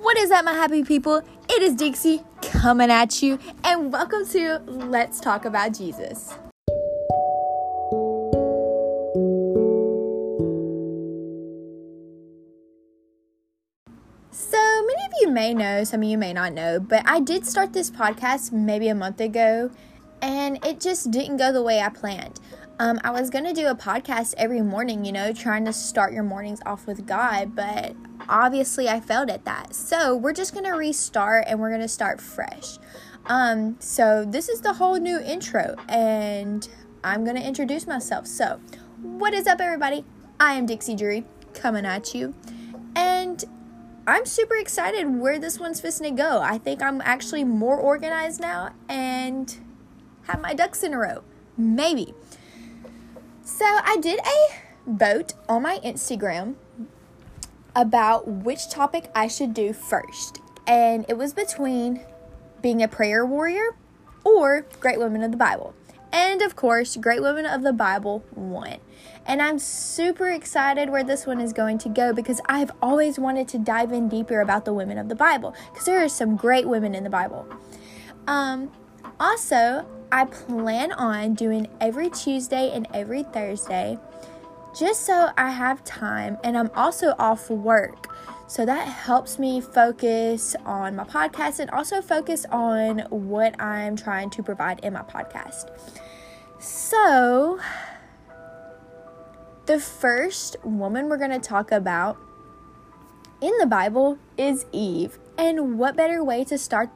What is up, my happy people? It is Dixie coming at you, and welcome to Let's Talk About Jesus. So, many of you may know, some of you may not know, but I did start this podcast maybe a month ago, and it just didn't go the way I planned. Um, I was going to do a podcast every morning, you know, trying to start your mornings off with God, but obviously I failed at that. So we're just to restart and we're to start fresh. Um, so this is the whole new intro, and I'm to introduce myself. So, what is up, everybody? I am Dixie Drury coming at you, and I'm super excited where this one's fixing to go. I think I'm actually more organized now and have my ducks in a row. Maybe. So I did a vote on my Instagram about which topic I should do first. And it was between being a prayer warrior or great women of the Bible. And of course, Great Women of the Bible won. And I'm super excited where this one is going to go because I've always wanted to dive in deeper about the women of the Bible because there are some great women in the Bible. Um, also, I plan on doing every Tuesday and every Thursday just so I have time and I'm also off work. So that helps me focus on my podcast and also focus on what I'm trying to provide in my podcast. So, the first woman we're going to talk about in the Bible is Eve. And what better way to start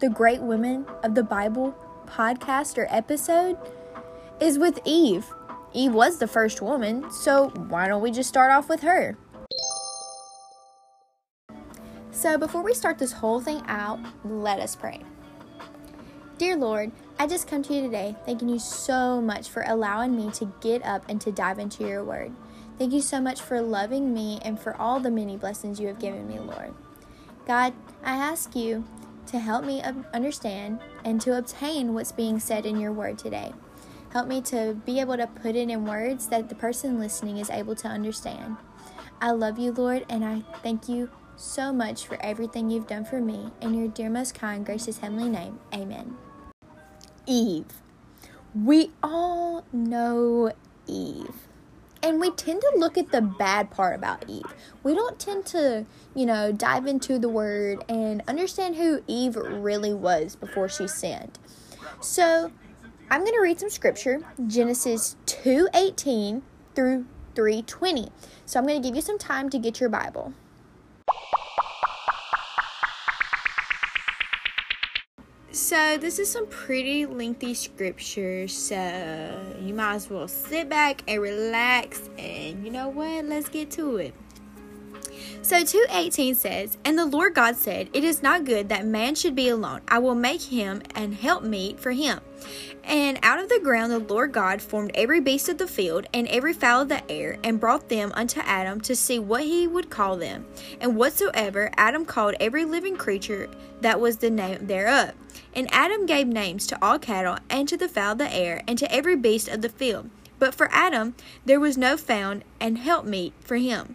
the great women of the Bible podcast or episode is with Eve. Eve was the first woman, so why don't we just start off with her? So, before we start this whole thing out, let us pray. Dear Lord, I just come to you today thanking you so much for allowing me to get up and to dive into your word. Thank you so much for loving me and for all the many blessings you have given me, Lord. God, I ask you to help me understand and to obtain what's being said in your word today. Help me to be able to put it in words that the person listening is able to understand. I love you, Lord, and I thank you so much for everything you've done for me. In your dear, most kind, gracious, heavenly name, amen. Eve. We all know Eve and we tend to look at the bad part about Eve. We don't tend to, you know, dive into the word and understand who Eve really was before she sinned. So, I'm going to read some scripture, Genesis 2:18 through 3:20. So, I'm going to give you some time to get your Bible. So, this is some pretty lengthy scripture, so you might as well sit back and relax. And you know what? Let's get to it. So 2:18 says, "And the Lord God said, It is not good that man should be alone. I will make him an helpmeet for him." And out of the ground the Lord God formed every beast of the field and every fowl of the air, and brought them unto Adam to see what he would call them. And whatsoever Adam called every living creature, that was the name thereof. And Adam gave names to all cattle, and to the fowl of the air, and to every beast of the field. But for Adam there was no found an helpmeet for him.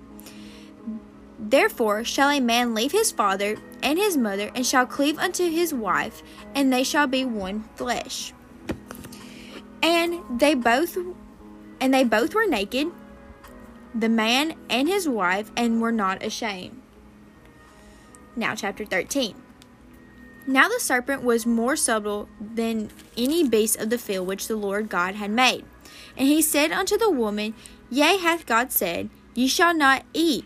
Therefore shall a man leave his father and his mother, and shall cleave unto his wife, and they shall be one flesh. And they both and they both were naked, the man and his wife, and were not ashamed. Now, chapter 13. Now the serpent was more subtle than any beast of the field which the Lord God had made. And he said unto the woman, Yea, hath God said, Ye shall not eat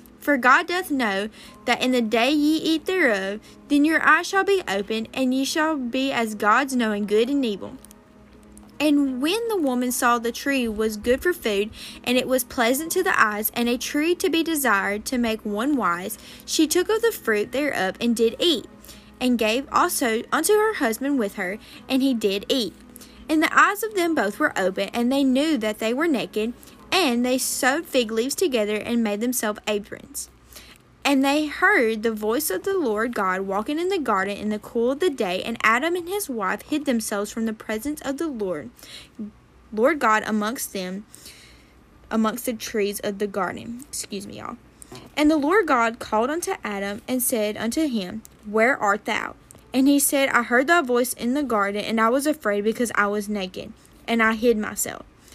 For God doth know that in the day ye eat thereof, then your eyes shall be opened, and ye shall be as gods knowing good and evil. And when the woman saw the tree was good for food, and it was pleasant to the eyes, and a tree to be desired to make one wise, she took of the fruit thereof and did eat, and gave also unto her husband with her, and he did eat. And the eyes of them both were open, and they knew that they were naked, and they sewed fig leaves together and made themselves aprons. And they heard the voice of the Lord God walking in the garden in the cool of the day, and Adam and his wife hid themselves from the presence of the Lord, Lord God, amongst them, amongst the trees of the garden. Excuse me, y'all. And the Lord God called unto Adam and said unto him, Where art thou? And he said, I heard thy voice in the garden, and I was afraid because I was naked, and I hid myself.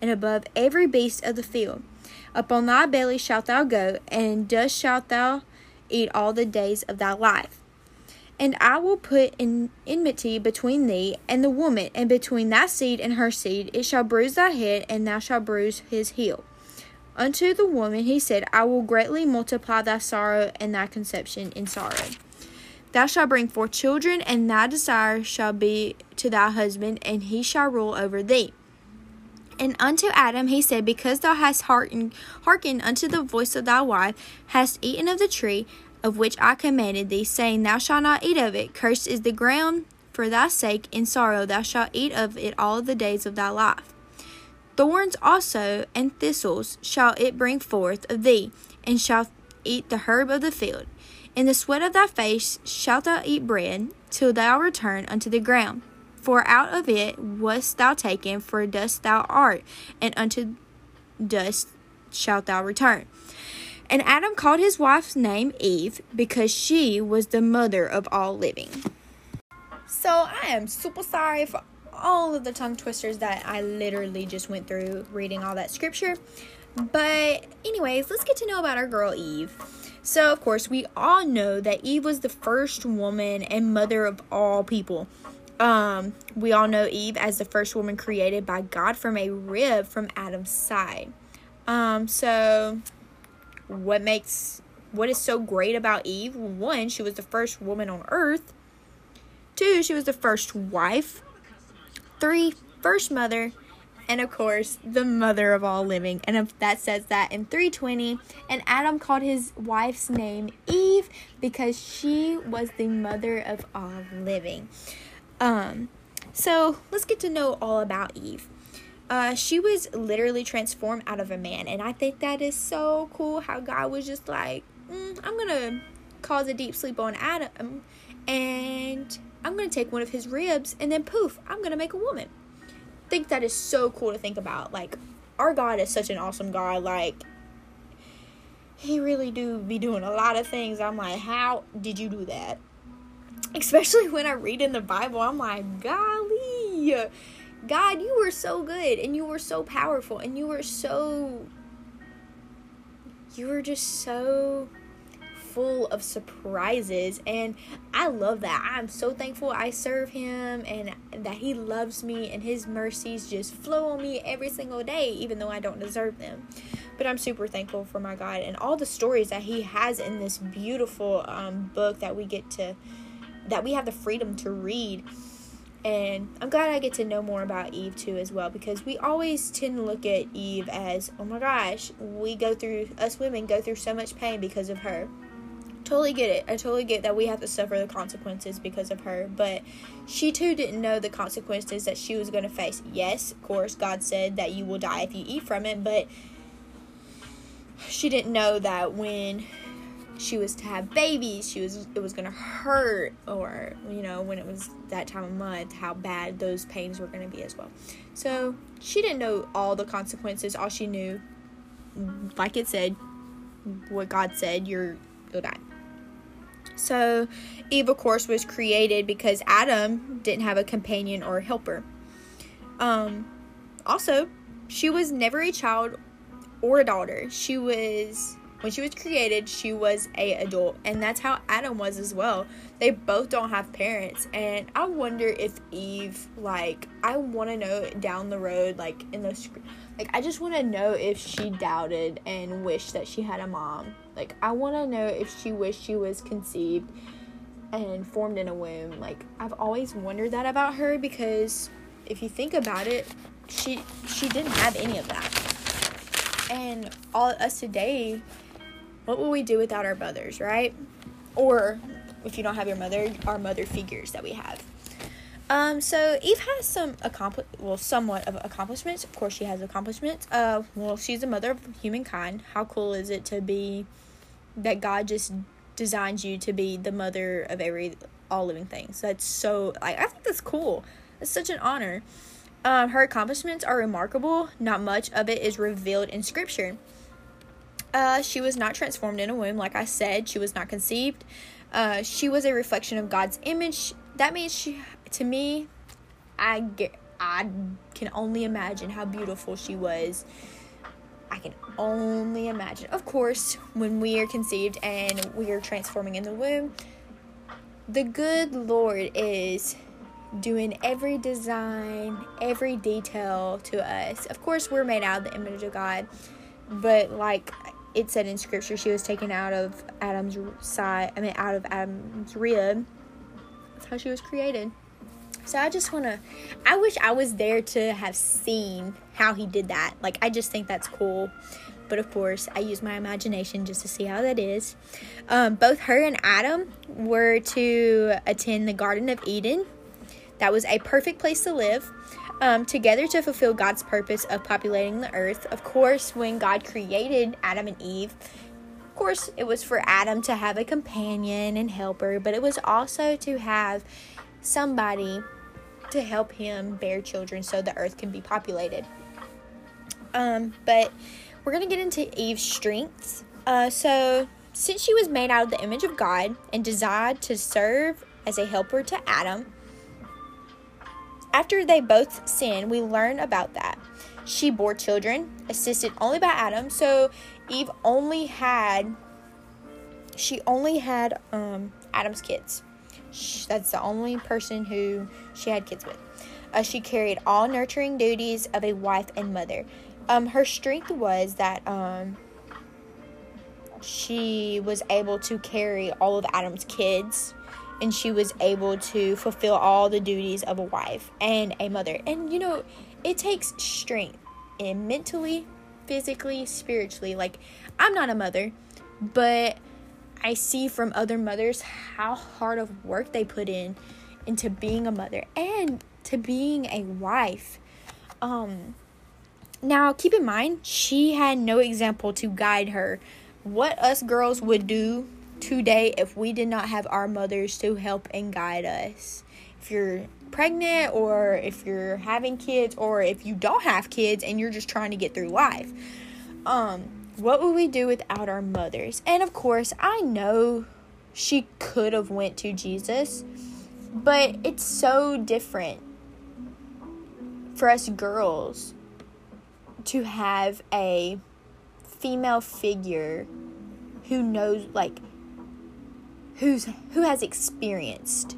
and above every beast of the field. Upon thy belly shalt thou go, and dust shalt thou eat all the days of thy life. And I will put in enmity between thee and the woman, and between thy seed and her seed. It shall bruise thy head, and thou shalt bruise his heel. Unto the woman he said, I will greatly multiply thy sorrow and thy conception in sorrow. Thou shalt bring forth children, and thy desire shall be to thy husband, and he shall rule over thee. And unto Adam he said, Because thou hast hearkened, unto the voice of thy wife, hast eaten of the tree of which I commanded thee, saying, Thou shalt not eat of it. Cursed is the ground for thy sake, in sorrow thou shalt eat of it all the days of thy life. Thorns also and thistles shall it bring forth of thee, and shalt eat the herb of the field. In the sweat of thy face shalt thou eat bread, till thou return unto the ground. For out of it wast thou taken, for dust thou art, and unto dust shalt thou return. And Adam called his wife's name Eve, because she was the mother of all living. So I am super sorry for all of the tongue twisters that I literally just went through reading all that scripture. But, anyways, let's get to know about our girl Eve. So, of course, we all know that Eve was the first woman and mother of all people. Um, we all know Eve as the first woman created by God from a rib from Adam's side. Um, so what makes what is so great about Eve? One, she was the first woman on earth. Two, she was the first wife. Three, first mother. And of course, the mother of all living. And that says that in 320. And Adam called his wife's name Eve because she was the mother of all living. Um, so let's get to know all about Eve. Uh, she was literally transformed out of a man, and I think that is so cool. How God was just like, mm, I'm gonna cause a deep sleep on Adam, and I'm gonna take one of his ribs, and then poof, I'm gonna make a woman. I think that is so cool to think about. Like, our God is such an awesome God. Like, he really do be doing a lot of things. I'm like, how did you do that? Especially when I read in the Bible, I'm like, golly, God, you were so good and you were so powerful and you were so, you were just so full of surprises and I love that. I'm so thankful I serve him and that he loves me and his mercies just flow on me every single day even though I don't deserve them. But I'm super thankful for my God and all the stories that he has in this beautiful um, book that we get to that we have the freedom to read. And I'm glad I get to know more about Eve too as well because we always tend to look at Eve as, oh my gosh, we go through us women go through so much pain because of her. Totally get it. I totally get that we have to suffer the consequences because of her, but she too didn't know the consequences that she was going to face. Yes, of course, God said that you will die if you eat from it, but she didn't know that when she was to have babies, she was it was gonna hurt, or you know when it was that time of month, how bad those pains were gonna be as well. So she didn't know all the consequences. All she knew, like it said, what God said, you're you'll die. So, Eve, of course, was created because Adam didn't have a companion or a helper. Um, also, she was never a child or a daughter. She was when she was created, she was a adult, and that's how Adam was as well. They both don't have parents, and I wonder if Eve, like, I want to know down the road, like in the, like, I just want to know if she doubted and wished that she had a mom. Like, I want to know if she wished she was conceived and formed in a womb. Like, I've always wondered that about her because if you think about it, she she didn't have any of that. And all us today what will we do without our mothers, right? Or if you don't have your mother, our mother figures that we have. Um, so Eve has some accompli- well, somewhat of accomplishments. Of course, she has accomplishments. Uh, well, she's the mother of humankind. How cool is it to be that God just designed you to be the mother of every all living things? That's so like I think that's cool. It's such an honor. Um, her accomplishments are remarkable. Not much of it is revealed in Scripture. Uh, she was not transformed in a womb, like I said. She was not conceived. Uh, she was a reflection of God's image. That means she, to me, I get, I can only imagine how beautiful she was. I can only imagine. Of course, when we are conceived and we are transforming in the womb, the good Lord is doing every design, every detail to us. Of course, we're made out of the image of God, but like it said in scripture she was taken out of Adam's side, I mean, out of Adam's rib. That's how she was created. So I just want to, I wish I was there to have seen how he did that. Like, I just think that's cool. But of course, I use my imagination just to see how that is. Um, both her and Adam were to attend the Garden of Eden. That was a perfect place to live um, together to fulfill God's purpose of populating the earth. Of course, when God created Adam and Eve, of course, it was for Adam to have a companion and helper, but it was also to have somebody to help him bear children so the earth can be populated. Um, but we're going to get into Eve's strengths. Uh, so, since she was made out of the image of God and designed to serve as a helper to Adam, after they both sinned, we learn about that. She bore children, assisted only by Adam, so Eve only had she only had um, Adam's kids. She, that's the only person who she had kids with. Uh, she carried all nurturing duties of a wife and mother. Um, her strength was that um, she was able to carry all of Adam's kids and she was able to fulfill all the duties of a wife and a mother. And you know, it takes strength and mentally, physically, spiritually. Like, I'm not a mother, but I see from other mothers how hard of work they put in into being a mother and to being a wife. Um, now, keep in mind, she had no example to guide her. What us girls would do today if we did not have our mothers to help and guide us. If you're pregnant or if you're having kids or if you don't have kids and you're just trying to get through life. Um what would we do without our mothers? And of course, I know she could have went to Jesus, but it's so different for us girls to have a female figure who knows like who's who has experienced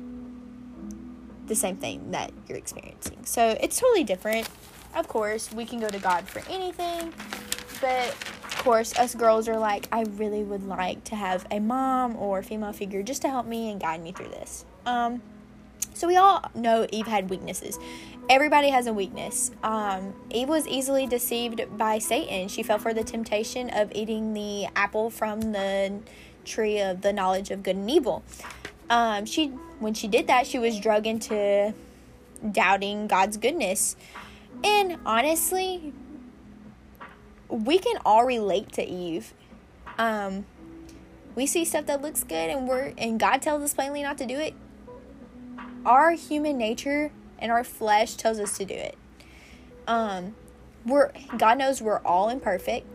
the same thing that you're experiencing. So it's totally different. Of course, we can go to God for anything, but of course, us girls are like, I really would like to have a mom or female figure just to help me and guide me through this. Um, so we all know Eve had weaknesses. Everybody has a weakness. Um, Eve was easily deceived by Satan. She fell for the temptation of eating the apple from the tree of the knowledge of good and evil. Um, she when she did that, she was drug into doubting God's goodness. And honestly, we can all relate to Eve. Um, we see stuff that looks good and we're and God tells us plainly not to do it. Our human nature and our flesh tells us to do it. Um, we're God knows we're all imperfect.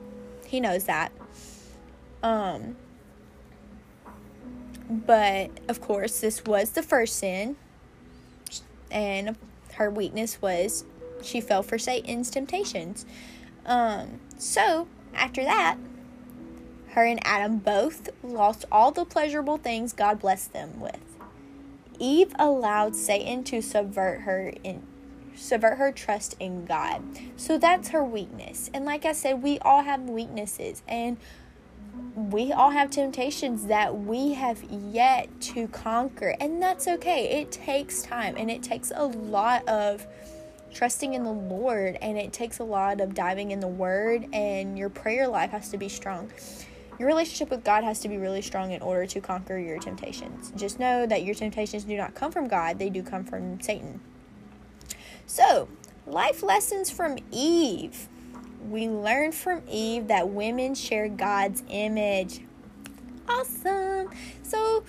He knows that. Um, But of course, this was the first sin, and her weakness was she fell for Satan's temptations. Um, so after that, her and Adam both lost all the pleasurable things God blessed them with. Eve allowed Satan to subvert her in subvert her trust in God. So that's her weakness. And like I said, we all have weaknesses and we all have temptations that we have yet to conquer. And that's okay. It takes time and it takes a lot of trusting in the Lord and it takes a lot of diving in the word and your prayer life has to be strong. Your relationship with God has to be really strong in order to conquer your temptations. Just know that your temptations do not come from God, they do come from Satan. So, life lessons from Eve. We learned from Eve that women share God's image. Awesome. So,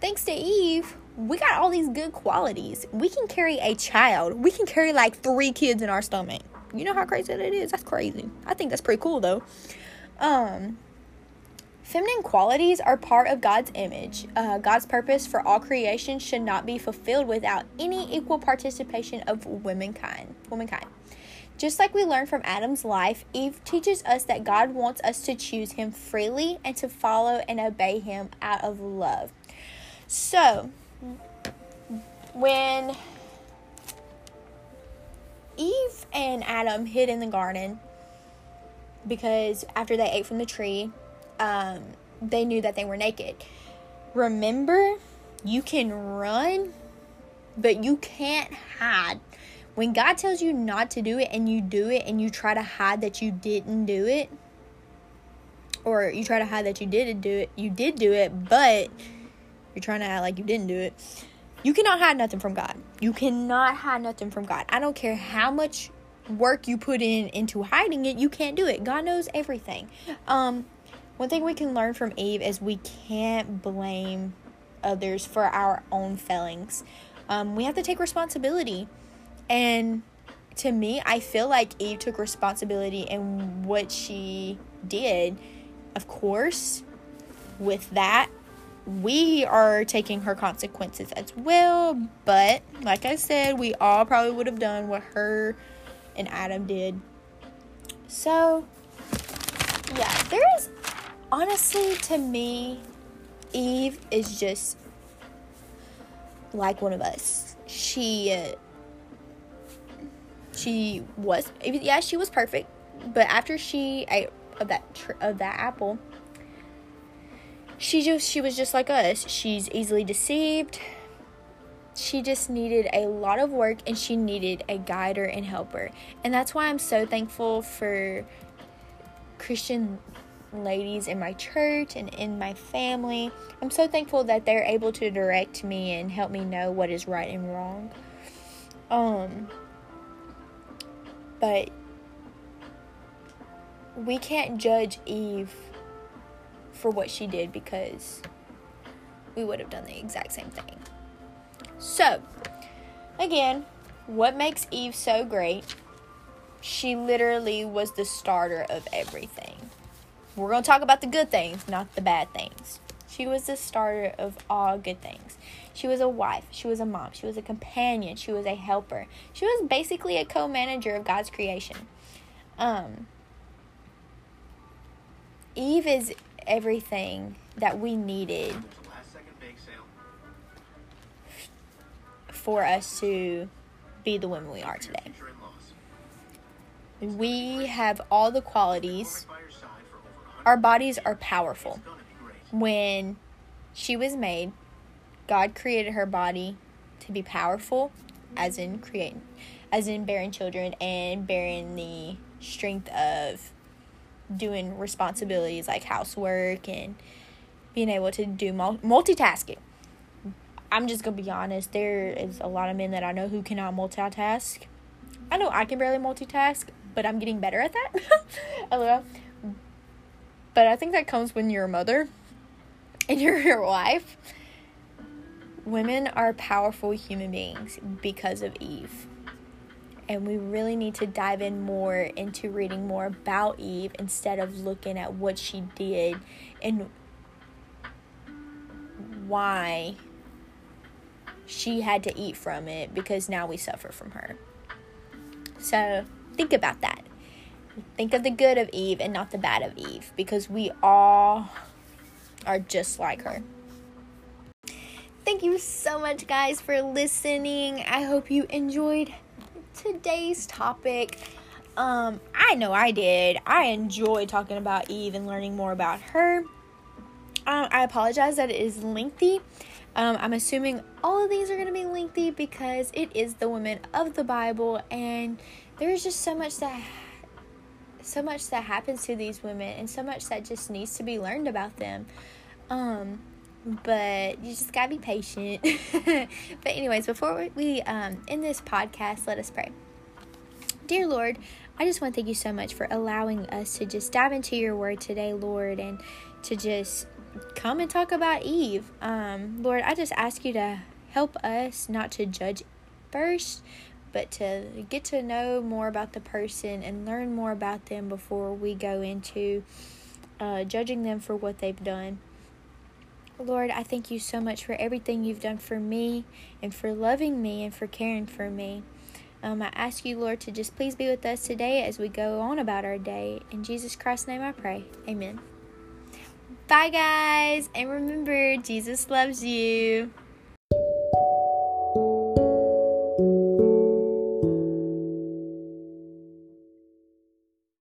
thanks to Eve, we got all these good qualities. We can carry a child. We can carry like three kids in our stomach. You know how crazy that is? That's crazy. I think that's pretty cool though. Um, Feminine qualities are part of God's image. Uh, God's purpose for all creation should not be fulfilled without any equal participation of womankind. Womankind. Just like we learned from Adam's life, Eve teaches us that God wants us to choose Him freely and to follow and obey Him out of love. So, when Eve and Adam hid in the garden, because after they ate from the tree, um, they knew that they were naked. Remember, you can run, but you can't hide. When God tells you not to do it and you do it and you try to hide that you didn't do it, or you try to hide that you did do it, you did do it, but you're trying to act like you didn't do it. You cannot hide nothing from God. You cannot hide nothing from God. I don't care how much work you put in into hiding it, you can't do it. God knows everything. Um, one thing we can learn from Eve is we can't blame others for our own failings. Um, we have to take responsibility. And to me, I feel like Eve took responsibility in what she did. Of course, with that, we are taking her consequences as well. But like I said, we all probably would have done what her and Adam did. So, yeah, there is honestly, to me, Eve is just like one of us. She she was yeah she was perfect, but after she ate of that tr- of that apple, she just she was just like us. She's easily deceived. She just needed a lot of work and she needed a guider and helper. And that's why I'm so thankful for Christian ladies in my church and in my family. I'm so thankful that they're able to direct me and help me know what is right and wrong. Um but we can't judge Eve for what she did because we would have done the exact same thing. So, again, what makes Eve so great? She literally was the starter of everything. We're going to talk about the good things, not the bad things. She was the starter of all good things. She was a wife. She was a mom. She was a companion. She was a helper. She was basically a co manager of God's creation. Um, Eve is everything that we needed for us to be the women we are today. We have all the qualities our bodies are powerful. When she was made, God created her body to be powerful, as in creating, as in bearing children and bearing the strength of doing responsibilities like housework and being able to do multitasking. I'm just gonna be honest. There is a lot of men that I know who cannot multitask. I know I can barely multitask, but I'm getting better at that. But I think that comes when you're a mother and you're your wife. Women are powerful human beings because of Eve. And we really need to dive in more into reading more about Eve instead of looking at what she did and why she had to eat from it because now we suffer from her. So think about that. Think of the good of Eve and not the bad of Eve because we all are just like her. Thank you so much, guys, for listening. I hope you enjoyed today's topic. Um, I know I did. I enjoy talking about Eve and learning more about her. Um, I apologize that it is lengthy. Um, I'm assuming all of these are going to be lengthy because it is the women of the Bible, and there's just so much that so much that happens to these women, and so much that just needs to be learned about them. Um, but you just gotta be patient. but anyways, before we um, end this podcast, let us pray. Dear Lord, I just want to thank you so much for allowing us to just dive into your word today, Lord, and to just come and talk about Eve. Um, Lord, I just ask you to help us not to judge first, but to get to know more about the person and learn more about them before we go into uh, judging them for what they've done. Lord, I thank you so much for everything you've done for me and for loving me and for caring for me. Um, I ask you, Lord, to just please be with us today as we go on about our day. In Jesus Christ's name I pray. Amen. Bye, guys. And remember, Jesus loves you.